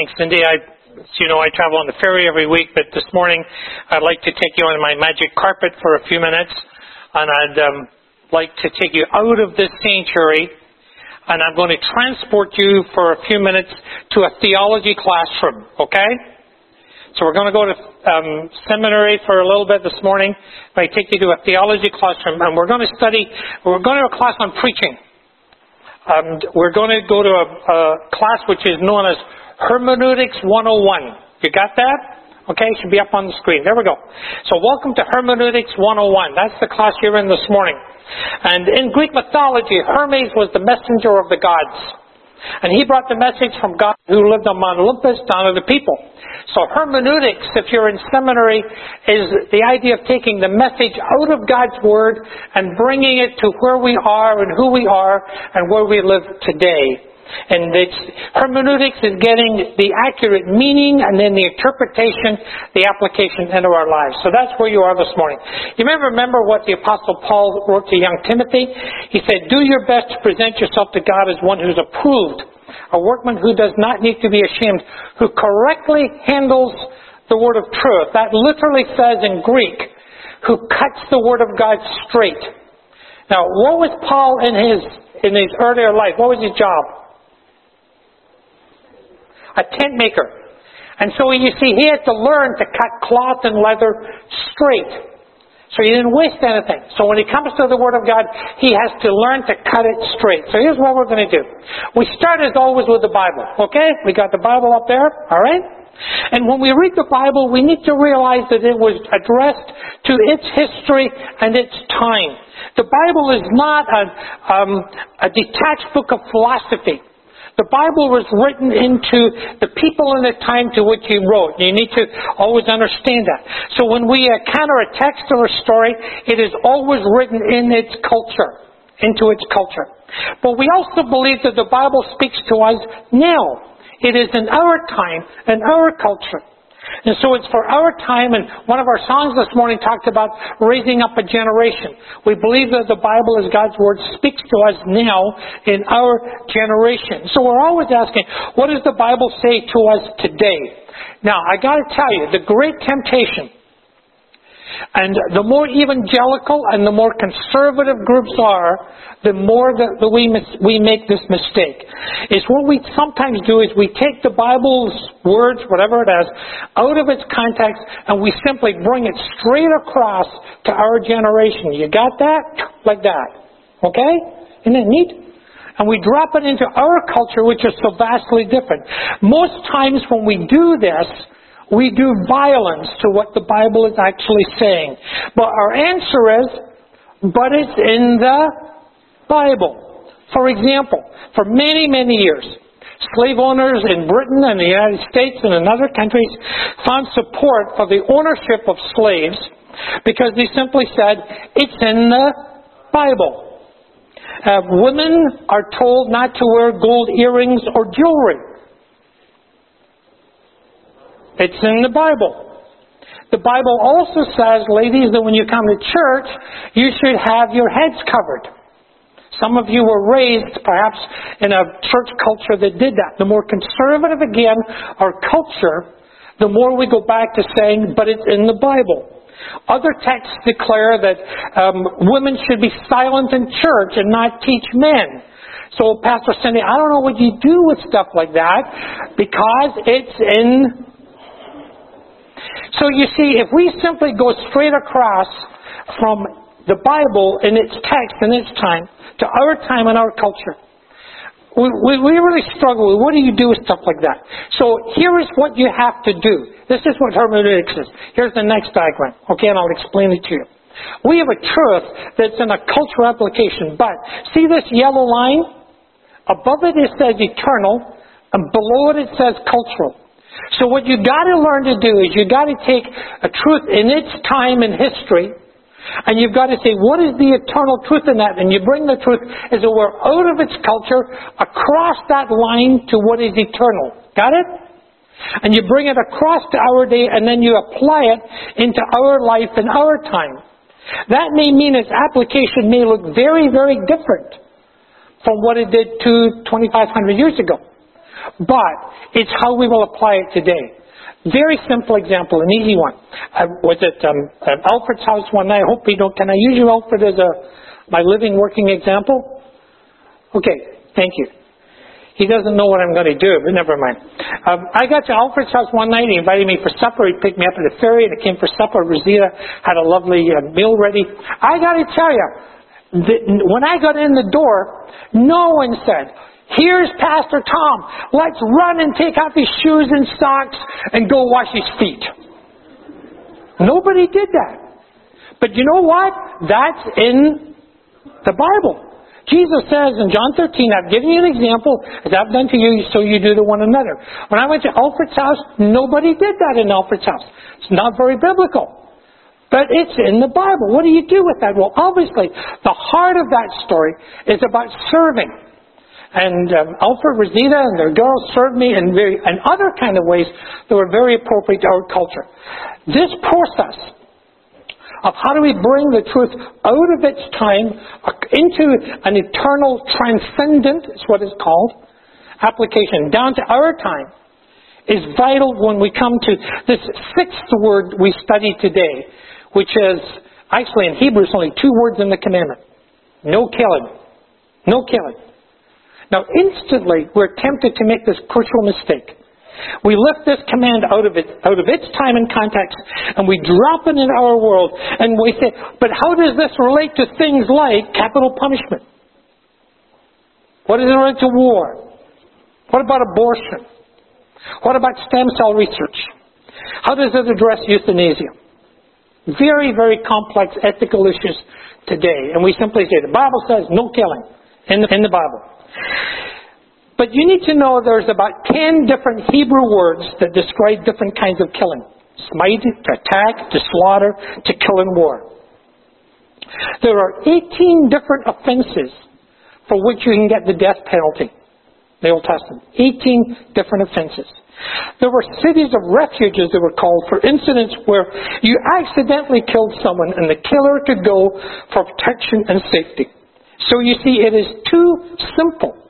Thanks, Cindy. I, as you know, I travel on the ferry every week, but this morning I'd like to take you on my magic carpet for a few minutes, and I'd um, like to take you out of this sanctuary, and I'm going to transport you for a few minutes to a theology classroom, okay? So we're going to go to um, seminary for a little bit this morning. I take you to a theology classroom, and we're going to study. We're going to a class on preaching. Um, we're going to go to a, a class which is known as Hermeneutics 101. You got that? Okay, it should be up on the screen. There we go. So welcome to Hermeneutics 101. That's the class you're in this morning. And in Greek mythology, Hermes was the messenger of the gods. And he brought the message from God who lived on Mount Olympus down to the people. So hermeneutics, if you're in seminary, is the idea of taking the message out of God's Word and bringing it to where we are and who we are and where we live today. And hermeneutics is getting the accurate meaning and then the interpretation, the application into our lives. So that's where you are this morning. You may remember what the Apostle Paul wrote to young Timothy. He said, Do your best to present yourself to God as one who's approved, a workman who does not need to be ashamed, who correctly handles the word of truth. That literally says in Greek, who cuts the word of God straight. Now, what was Paul in his in his earlier life? What was his job? A tent maker. And so you see, he had to learn to cut cloth and leather straight. So he didn't waste anything. So when it comes to the Word of God, he has to learn to cut it straight. So here's what we're going to do. We start as always with the Bible. Okay? We got the Bible up there. Alright? And when we read the Bible, we need to realize that it was addressed to its history and its time. The Bible is not a, um, a detached book of philosophy. The Bible was written into the people in the time to which he wrote. You need to always understand that. So when we uh, encounter a text or a story, it is always written in its culture, into its culture. But we also believe that the Bible speaks to us now. It is in our time and our culture. And so it's for our time, and one of our songs this morning talked about raising up a generation. We believe that the Bible, as God's Word, speaks to us now in our generation. So we're always asking, what does the Bible say to us today? Now, I gotta tell you, the great temptation and the more evangelical and the more conservative groups are, the more that we, we make this mistake. Is what we sometimes do is we take the Bible's words, whatever it is, out of its context and we simply bring it straight across to our generation. You got that? Like that. Okay? Isn't that neat? and we drop it into our culture, which is so vastly different. Most times when we do this, we do violence to what the Bible is actually saying. But our answer is, but it's in the Bible. For example, for many, many years, slave owners in Britain and the United States and in other countries found support for the ownership of slaves because they simply said, it's in the Bible. Uh, women are told not to wear gold earrings or jewelry. It's in the Bible. The Bible also says, ladies, that when you come to church, you should have your heads covered. Some of you were raised perhaps in a church culture that did that. The more conservative, again, our culture, the more we go back to saying, but it's in the Bible. Other texts declare that um, women should be silent in church and not teach men. So, Pastor Cindy, I don't know what you do with stuff like that because it's in so you see, if we simply go straight across from the Bible in its text and its time to our time and our culture, we, we, we really struggle with what do you do with stuff like that. So here is what you have to do. This is what hermeneutics is. Here's the next diagram. Okay, and I'll explain it to you. We have a truth that's in a cultural application, but see this yellow line? Above it it says eternal, and below it it says cultural. So what you got to learn to do is you got to take a truth in its time and history, and you've got to say, what is the eternal truth in that? And you bring the truth as it were out of its culture across that line to what is eternal. Got it? And you bring it across to our day, and then you apply it into our life and our time. That may mean its application may look very, very different from what it did two, 2,500 years ago. But it's how we will apply it today. Very simple example, an easy one. I was at um, at Alfred's house one night. I hope you don't. Can I use you, Alfred, as a my living, working example? Okay, thank you. He doesn't know what I'm going to do, but never mind. Um, I got to Alfred's house one night. He invited me for supper. He picked me up at the ferry, and I came for supper. Rosita had a lovely uh, meal ready. I got to tell you, when I got in the door, no one said, Here's Pastor Tom. Let's run and take off his shoes and socks and go wash his feet. Nobody did that. But you know what? That's in the Bible. Jesus says in John 13, I've given you an example, as I've done to you, so you do to one another. When I went to Alfred's house, nobody did that in Alfred's house. It's not very biblical. But it's in the Bible. What do you do with that? Well, obviously, the heart of that story is about serving. And um, Alfred Rosita and their girls served me in, very, in other kind of ways that were very appropriate to our culture. This process of how do we bring the truth out of its time into an eternal transcendent, is what it's called, application down to our time is vital when we come to this sixth word we study today, which is actually in Hebrew, it's only two words in the commandment. No killing. No killing. Now instantly we're tempted to make this crucial mistake. We lift this command out of, it, out of its time and context and we drop it in our world and we say, but how does this relate to things like capital punishment? What does it relate to war? What about abortion? What about stem cell research? How does it address euthanasia? Very, very complex ethical issues today. And we simply say the Bible says no killing in the, in the Bible. But you need to know there's about 10 different Hebrew words that describe different kinds of killing. Smite, to attack, to slaughter, to kill in war. There are 18 different offenses for which you can get the death penalty. The Old Testament. 18 different offenses. There were cities of refuges that were called for incidents where you accidentally killed someone and the killer could go for protection and safety. So you see, it is too simple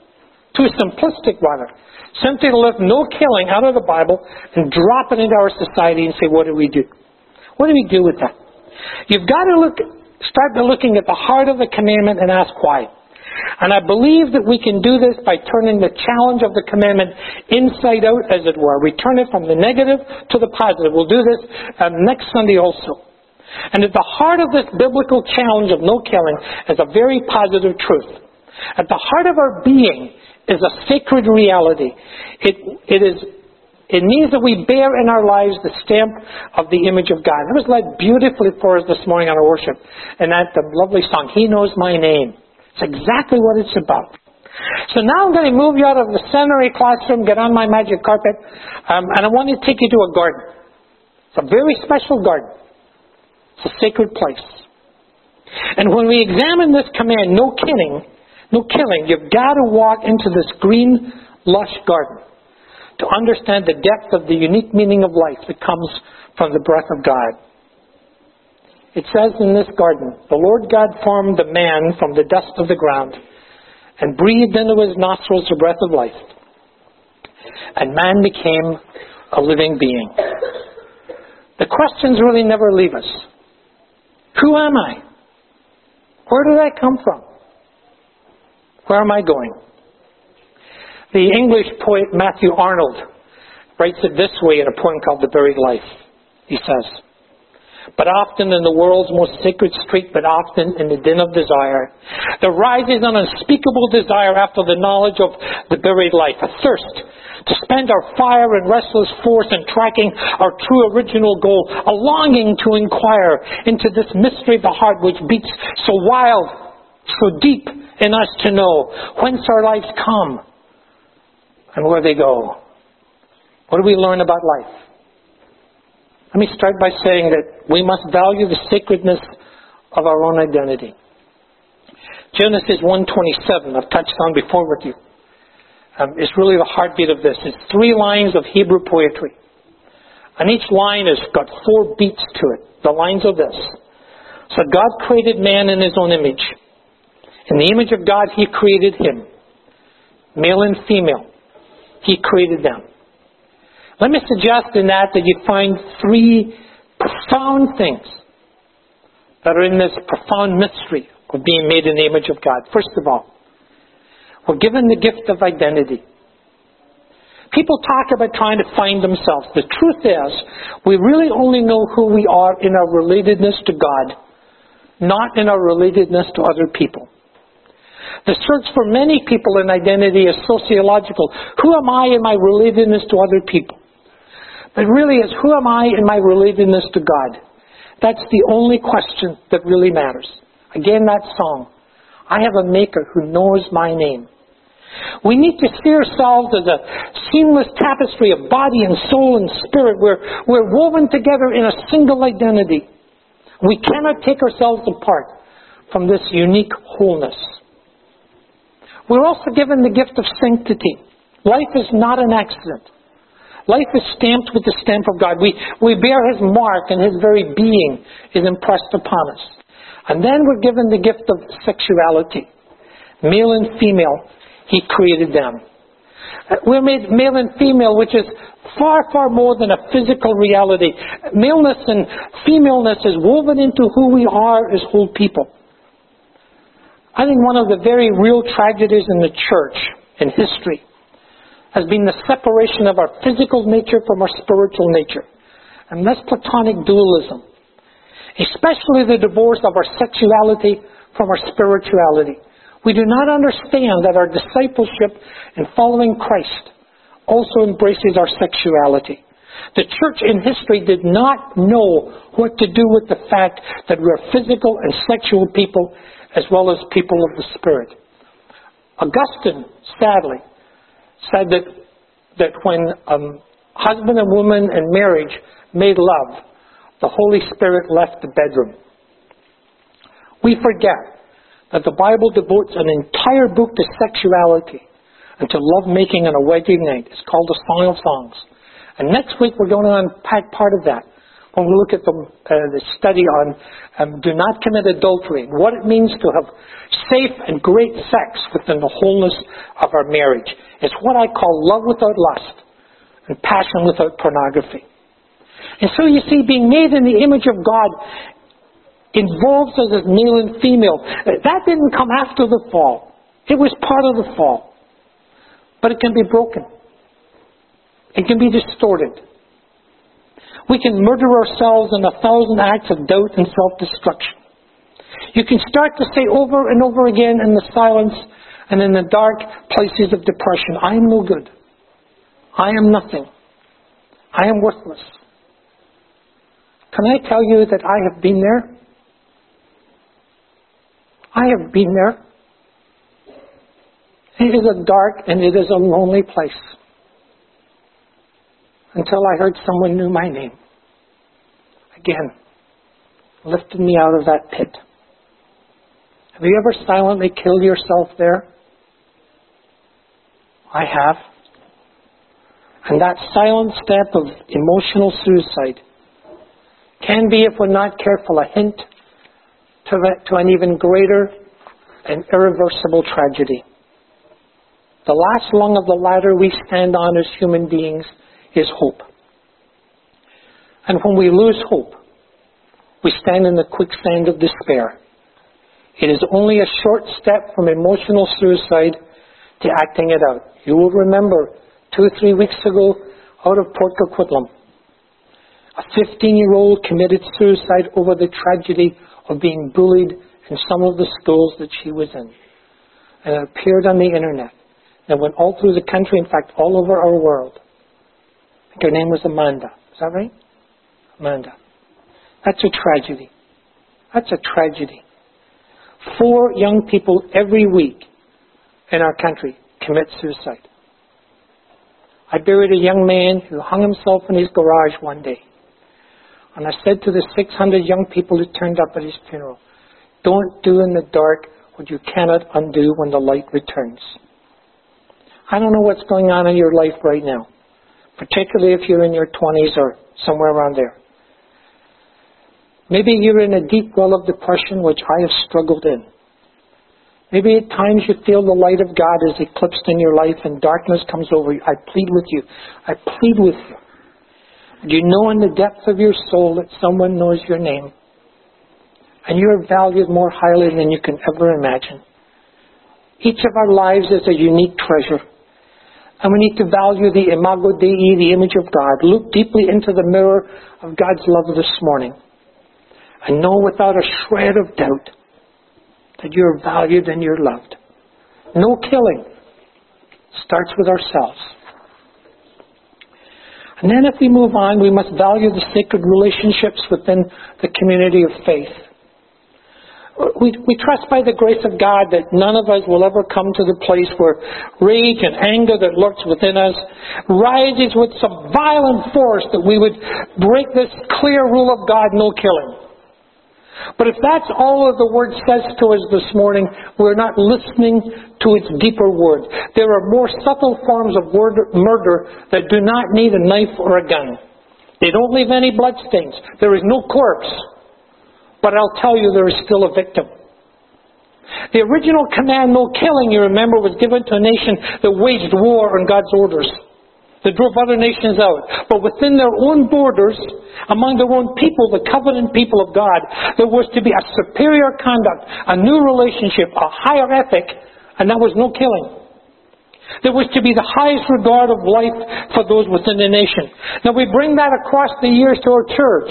too simplistic rather. Simply to lift no killing out of the Bible and drop it into our society and say, what do we do? What do we do with that? You've got to look, start by looking at the heart of the commandment and ask why. And I believe that we can do this by turning the challenge of the commandment inside out, as it were. We turn it from the negative to the positive. We'll do this uh, next Sunday also. And at the heart of this biblical challenge of no killing is a very positive truth. At the heart of our being is a sacred reality. It, it is it means that we bear in our lives the stamp of the image of God. It was led beautifully for us this morning on our worship. And that the lovely song, He Knows My Name. It's exactly what it's about. So now I'm going to move you out of the seminary classroom, get on my magic carpet, um, and I want to take you to a garden. It's a very special garden. It's a sacred place. And when we examine this command, no killing, no killing. You've got to walk into this green, lush garden to understand the depth of the unique meaning of life that comes from the breath of God. It says in this garden, the Lord God formed the man from the dust of the ground and breathed into his nostrils the breath of life. And man became a living being. The questions really never leave us. Who am I? Where did I come from? Where am I going? The English poet Matthew Arnold writes it this way in a poem called The Buried Life. He says, but often in the world's most sacred street, but often in the din of desire. There rises an unspeakable desire after the knowledge of the buried life, a thirst to spend our fire and restless force in tracking our true original goal, a longing to inquire into this mystery of the heart which beats so wild so deep in us to know whence our lives come and where they go. What do we learn about life? Let me start by saying that we must value the sacredness of our own identity. Genesis 1:27, I've touched on before with you. Um, it's really the heartbeat of this. It's three lines of Hebrew poetry. And each line has got four beats to it. The lines are this. So God created man in his own image. In the image of God, He created him, male and female. He created them. Let me suggest in that that you find three profound things that are in this profound mystery of being made in the image of God. First of all, we're given the gift of identity. People talk about trying to find themselves. The truth is, we really only know who we are in our relatedness to God, not in our relatedness to other people. The search for many people in identity is sociological. Who am I in my relatedness to other people? But really is who am I in my relatedness to God? That's the only question that really matters. Again, that song. I have a maker who knows my name. We need to see ourselves as a seamless tapestry of body and soul and spirit. We're, we're woven together in a single identity. We cannot take ourselves apart from this unique wholeness. We're also given the gift of sanctity. Life is not an accident. Life is stamped with the stamp of God. We, we bear His mark and His very being is impressed upon us. And then we're given the gift of sexuality. Male and female, He created them. Uh, we're made male and female, which is far, far more than a physical reality. Maleness and femaleness is woven into who we are as whole people. I think one of the very real tragedies in the church in history has been the separation of our physical nature from our spiritual nature. And this Platonic dualism, especially the divorce of our sexuality from our spirituality. We do not understand that our discipleship in following Christ also embraces our sexuality. The church in history did not know what to do with the fact that we're physical and sexual people as well as people of the Spirit. Augustine, sadly, said that, that when um, husband and woman in marriage made love, the Holy Spirit left the bedroom. We forget that the Bible devotes an entire book to sexuality and to lovemaking on a wedding night. It's called the Song of Songs. And next week we're going to unpack part of that when we look at the, uh, the study on um, do not commit adultery, what it means to have safe and great sex within the wholeness of our marriage. It's what I call love without lust and passion without pornography. And so you see, being made in the image of God involves us as male and female. Uh, that didn't come after the fall. It was part of the fall. But it can be broken. It can be distorted. We can murder ourselves in a thousand acts of doubt and self-destruction. You can start to say over and over again in the silence and in the dark places of depression, I am no good. I am nothing. I am worthless. Can I tell you that I have been there? I have been there. It is a dark and it is a lonely place. Until I heard someone knew my name again lifted me out of that pit. Have you ever silently killed yourself there? I have. And that silent step of emotional suicide can be, if we're not careful, a hint to, to an even greater and irreversible tragedy. The last rung of the ladder we stand on as human beings is hope. And when we lose hope, we stand in the quicksand of despair. It is only a short step from emotional suicide to acting it out. You will remember two or three weeks ago out of Port Coquitlam, a 15 year old committed suicide over the tragedy of being bullied in some of the schools that she was in. And it appeared on the internet. And went all through the country, in fact, all over our world. I think her name was Amanda. Is that right? Amanda. That's a tragedy. That's a tragedy. Four young people every week in our country commit suicide. I buried a young man who hung himself in his garage one day. And I said to the 600 young people who turned up at his funeral, don't do in the dark what you cannot undo when the light returns. I don't know what's going on in your life right now, particularly if you're in your 20s or somewhere around there. Maybe you're in a deep well of depression, which I have struggled in. Maybe at times you feel the light of God is eclipsed in your life and darkness comes over you. I plead with you. I plead with you. Do you know in the depths of your soul that someone knows your name? And you are valued more highly than you can ever imagine. Each of our lives is a unique treasure. And we need to value the imago Dei, the image of God. Look deeply into the mirror of God's love this morning. And know without a shred of doubt that you're valued and you're loved. No killing starts with ourselves. And then if we move on, we must value the sacred relationships within the community of faith. We, we trust by the grace of God that none of us will ever come to the place where rage and anger that lurks within us rises with some violent force that we would break this clear rule of God, no killing. But if that's all of the Word says to us this morning, we're not listening to its deeper word. There are more subtle forms of word, murder that do not need a knife or a gun. They don't leave any bloodstains. There is no corpse. But I'll tell you, there is still a victim. The original command, no killing, you remember, was given to a nation that waged war on God's orders. They drove other nations out. But within their own borders, among their own people, the covenant people of God, there was to be a superior conduct, a new relationship, a higher ethic, and that was no killing. There was to be the highest regard of life for those within the nation. Now we bring that across the years to our church.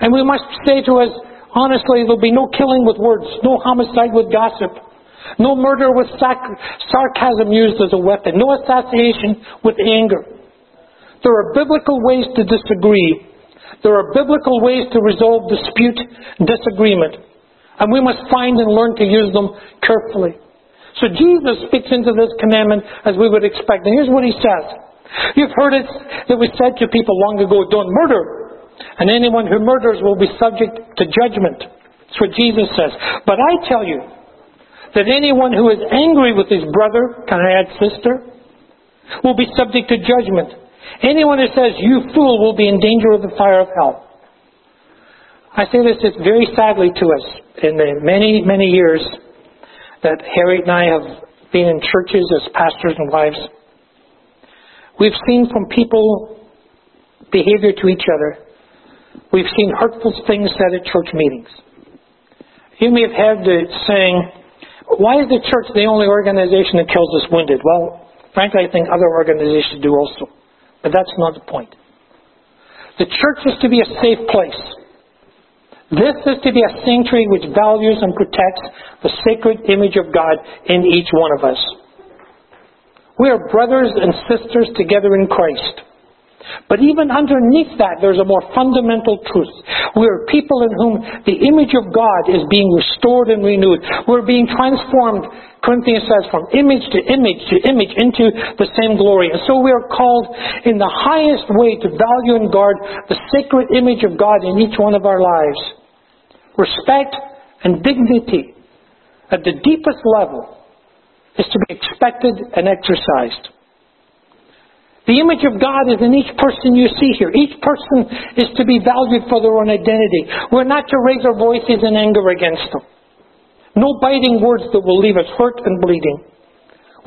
And we must say to us, honestly, there'll be no killing with words, no homicide with gossip, no murder with sac- sarcasm used as a weapon. No assassination with anger. There are biblical ways to disagree. There are biblical ways to resolve dispute, disagreement. And we must find and learn to use them carefully. So Jesus speaks into this commandment as we would expect. And here's what he says. You've heard it that was said to people long ago, don't murder. And anyone who murders will be subject to judgment. That's what Jesus says. But I tell you, that anyone who is angry with his brother, can I add sister, will be subject to judgment. Anyone who says, you fool, will be in danger of the fire of hell. I say this very sadly to us in the many, many years that Harriet and I have been in churches as pastors and wives. We've seen from people behavior to each other. We've seen hurtful things said at church meetings. You may have heard the saying, why is the church the only organization that kills us wounded? Well, frankly, I think other organizations do also. But that's not the point. The church is to be a safe place. This is to be a sanctuary which values and protects the sacred image of God in each one of us. We are brothers and sisters together in Christ. But even underneath that, there's a more fundamental truth. We are people in whom the image of God is being restored and renewed. We're being transformed, Corinthians says, from image to image to image into the same glory. And so we are called in the highest way to value and guard the sacred image of God in each one of our lives. Respect and dignity at the deepest level is to be expected and exercised. The image of God is in each person you see here. Each person is to be valued for their own identity. We're not to raise our voices in anger against them. No biting words that will leave us hurt and bleeding.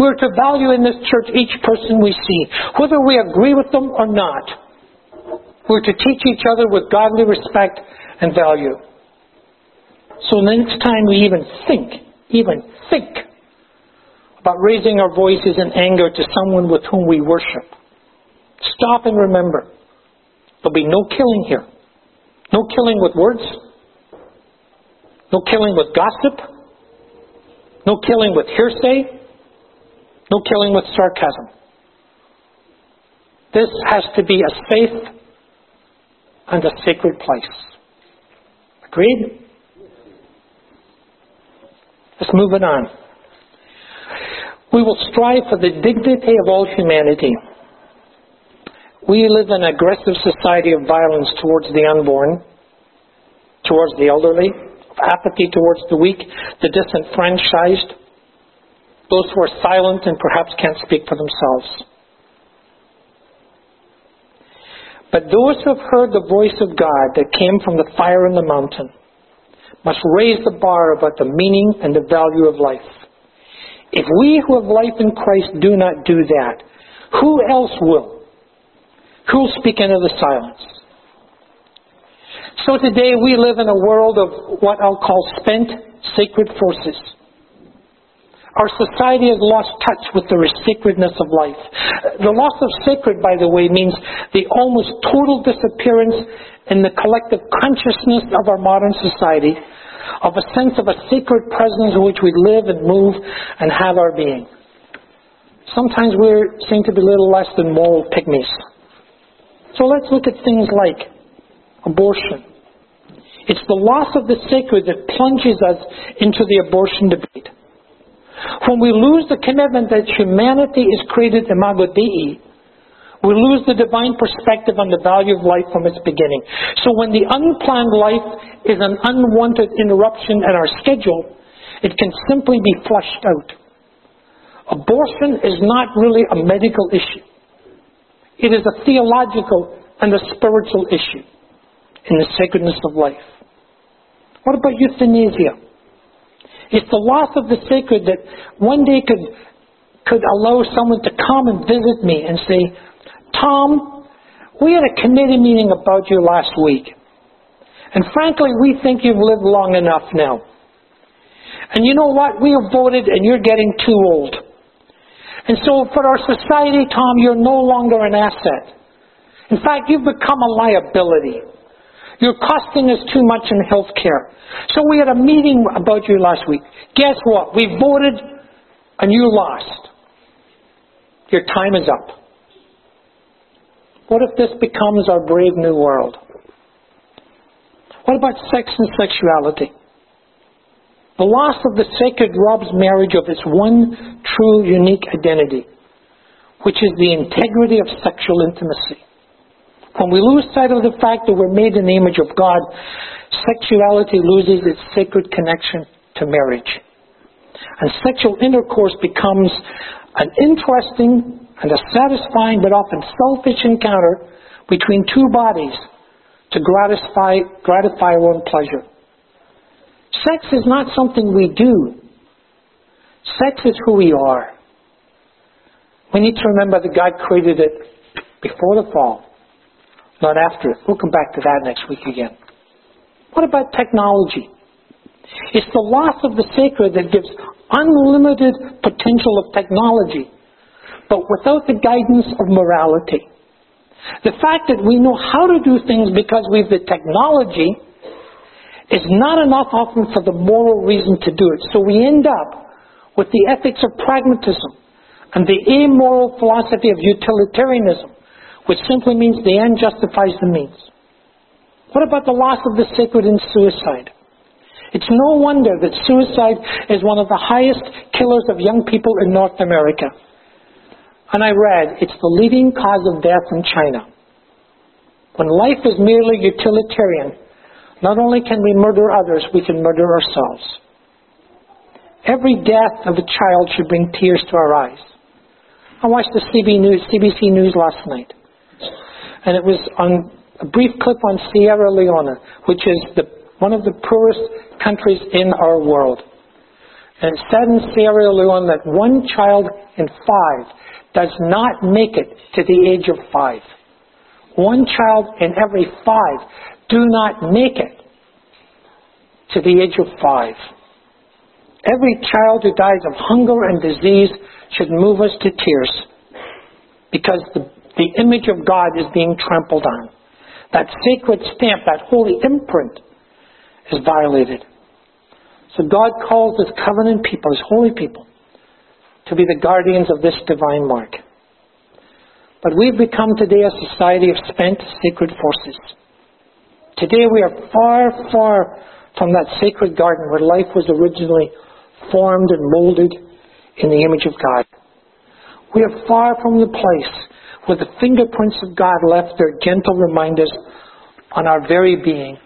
We're to value in this church each person we see, whether we agree with them or not. We're to teach each other with godly respect and value. So the next time we even think, even think about raising our voices in anger to someone with whom we worship, Stop and remember. There'll be no killing here. No killing with words. No killing with gossip. No killing with hearsay. No killing with sarcasm. This has to be a safe and a sacred place. Agreed? Let's move it on. We will strive for the dignity of all humanity. We live in an aggressive society of violence towards the unborn, towards the elderly, apathy towards the weak, the disenfranchised, those who are silent and perhaps can't speak for themselves. But those who have heard the voice of God that came from the fire in the mountain, must raise the bar about the meaning and the value of life. If we who have life in Christ do not do that, who else will? Who will speak into the silence? So today we live in a world of what I'll call spent sacred forces. Our society has lost touch with the sacredness of life. The loss of sacred, by the way, means the almost total disappearance in the collective consciousness of our modern society of a sense of a sacred presence in which we live and move and have our being. Sometimes we seem to be little less than moral pygmies. So let's look at things like abortion. It's the loss of the sacred that plunges us into the abortion debate. When we lose the commitment that humanity is created imago Dei, we lose the divine perspective on the value of life from its beginning. So when the unplanned life is an unwanted interruption in our schedule, it can simply be flushed out. Abortion is not really a medical issue. It is a theological and a spiritual issue in the sacredness of life. What about euthanasia? It's the loss of the sacred that one day could, could allow someone to come and visit me and say, Tom, we had a committee meeting about you last week. And frankly, we think you've lived long enough now. And you know what? We have voted and you're getting too old. And so for our society, Tom, you're no longer an asset. In fact, you've become a liability. You're costing us too much in health care. So we had a meeting about you last week. Guess what? We voted and you lost. Your time is up. What if this becomes our brave new world? What about sex and sexuality? The loss of the sacred robs marriage of its one true unique identity, which is the integrity of sexual intimacy. When we lose sight of the fact that we're made in the image of God, sexuality loses its sacred connection to marriage. And sexual intercourse becomes an interesting and a satisfying but often selfish encounter between two bodies to gratify, gratify our own pleasure. Sex is not something we do. Sex is who we are. We need to remember that God created it before the fall not after it. We'll come back to that next week again. What about technology? It's the loss of the sacred that gives unlimited potential of technology, but without the guidance of morality. The fact that we know how to do things because we have the technology is not enough often for the moral reason to do it. So we end up with the ethics of pragmatism and the amoral philosophy of utilitarianism which simply means the end justifies the means. What about the loss of the sacred in suicide? It's no wonder that suicide is one of the highest killers of young people in North America. And I read it's the leading cause of death in China. When life is merely utilitarian, not only can we murder others, we can murder ourselves. Every death of a child should bring tears to our eyes. I watched the CBC News last night and it was on a brief clip on Sierra Leone, which is the, one of the poorest countries in our world. And it said in Sierra Leone that one child in five does not make it to the age of five. One child in every five do not make it to the age of five. Every child who dies of hunger and disease should move us to tears because the the image of God is being trampled on. That sacred stamp, that holy imprint is violated. So God calls His covenant people, His holy people, to be the guardians of this divine mark. But we've become today a society of spent sacred forces. Today we are far, far from that sacred garden where life was originally formed and molded in the image of God. We are far from the place where the fingerprints of God left their gentle reminders on our very being,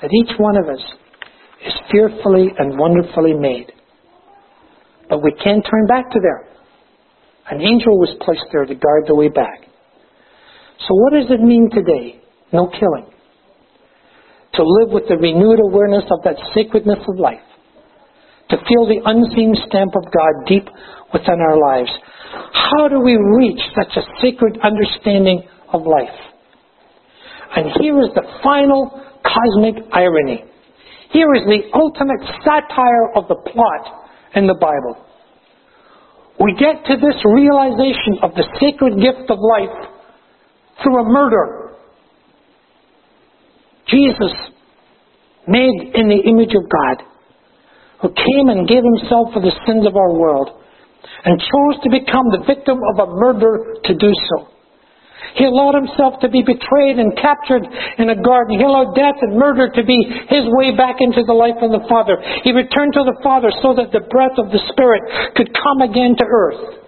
that each one of us is fearfully and wonderfully made. But we can't turn back to there. An angel was placed there to guard the way back. So what does it mean today? No killing. To live with the renewed awareness of that sacredness of life, to feel the unseen stamp of God deep within our lives. How do we reach such a sacred understanding of life? And here is the final cosmic irony. Here is the ultimate satire of the plot in the Bible. We get to this realization of the sacred gift of life through a murder. Jesus, made in the image of God, who came and gave himself for the sins of our world, and chose to become the victim of a murder to do so. He allowed himself to be betrayed and captured in a garden. He allowed death and murder to be his way back into the life of the Father. He returned to the Father so that the breath of the Spirit could come again to earth.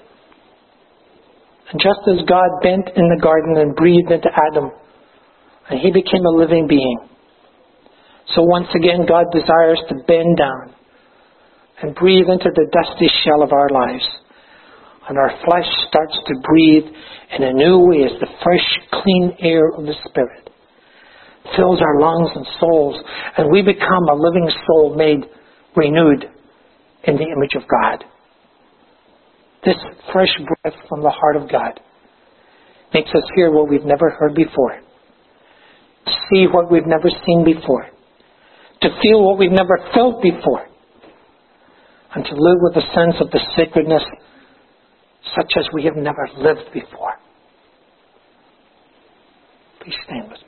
And just as God bent in the garden and breathed into Adam, and he became a living being, so once again God desires to bend down and breathe into the dusty shell of our lives. And our flesh starts to breathe in a new way as the fresh, clean air of the Spirit fills our lungs and souls, and we become a living soul made renewed in the image of God. This fresh breath from the heart of God makes us hear what we've never heard before, see what we've never seen before, to feel what we've never felt before, and to live with a sense of the sacredness such as we have never lived before. Please stand with me.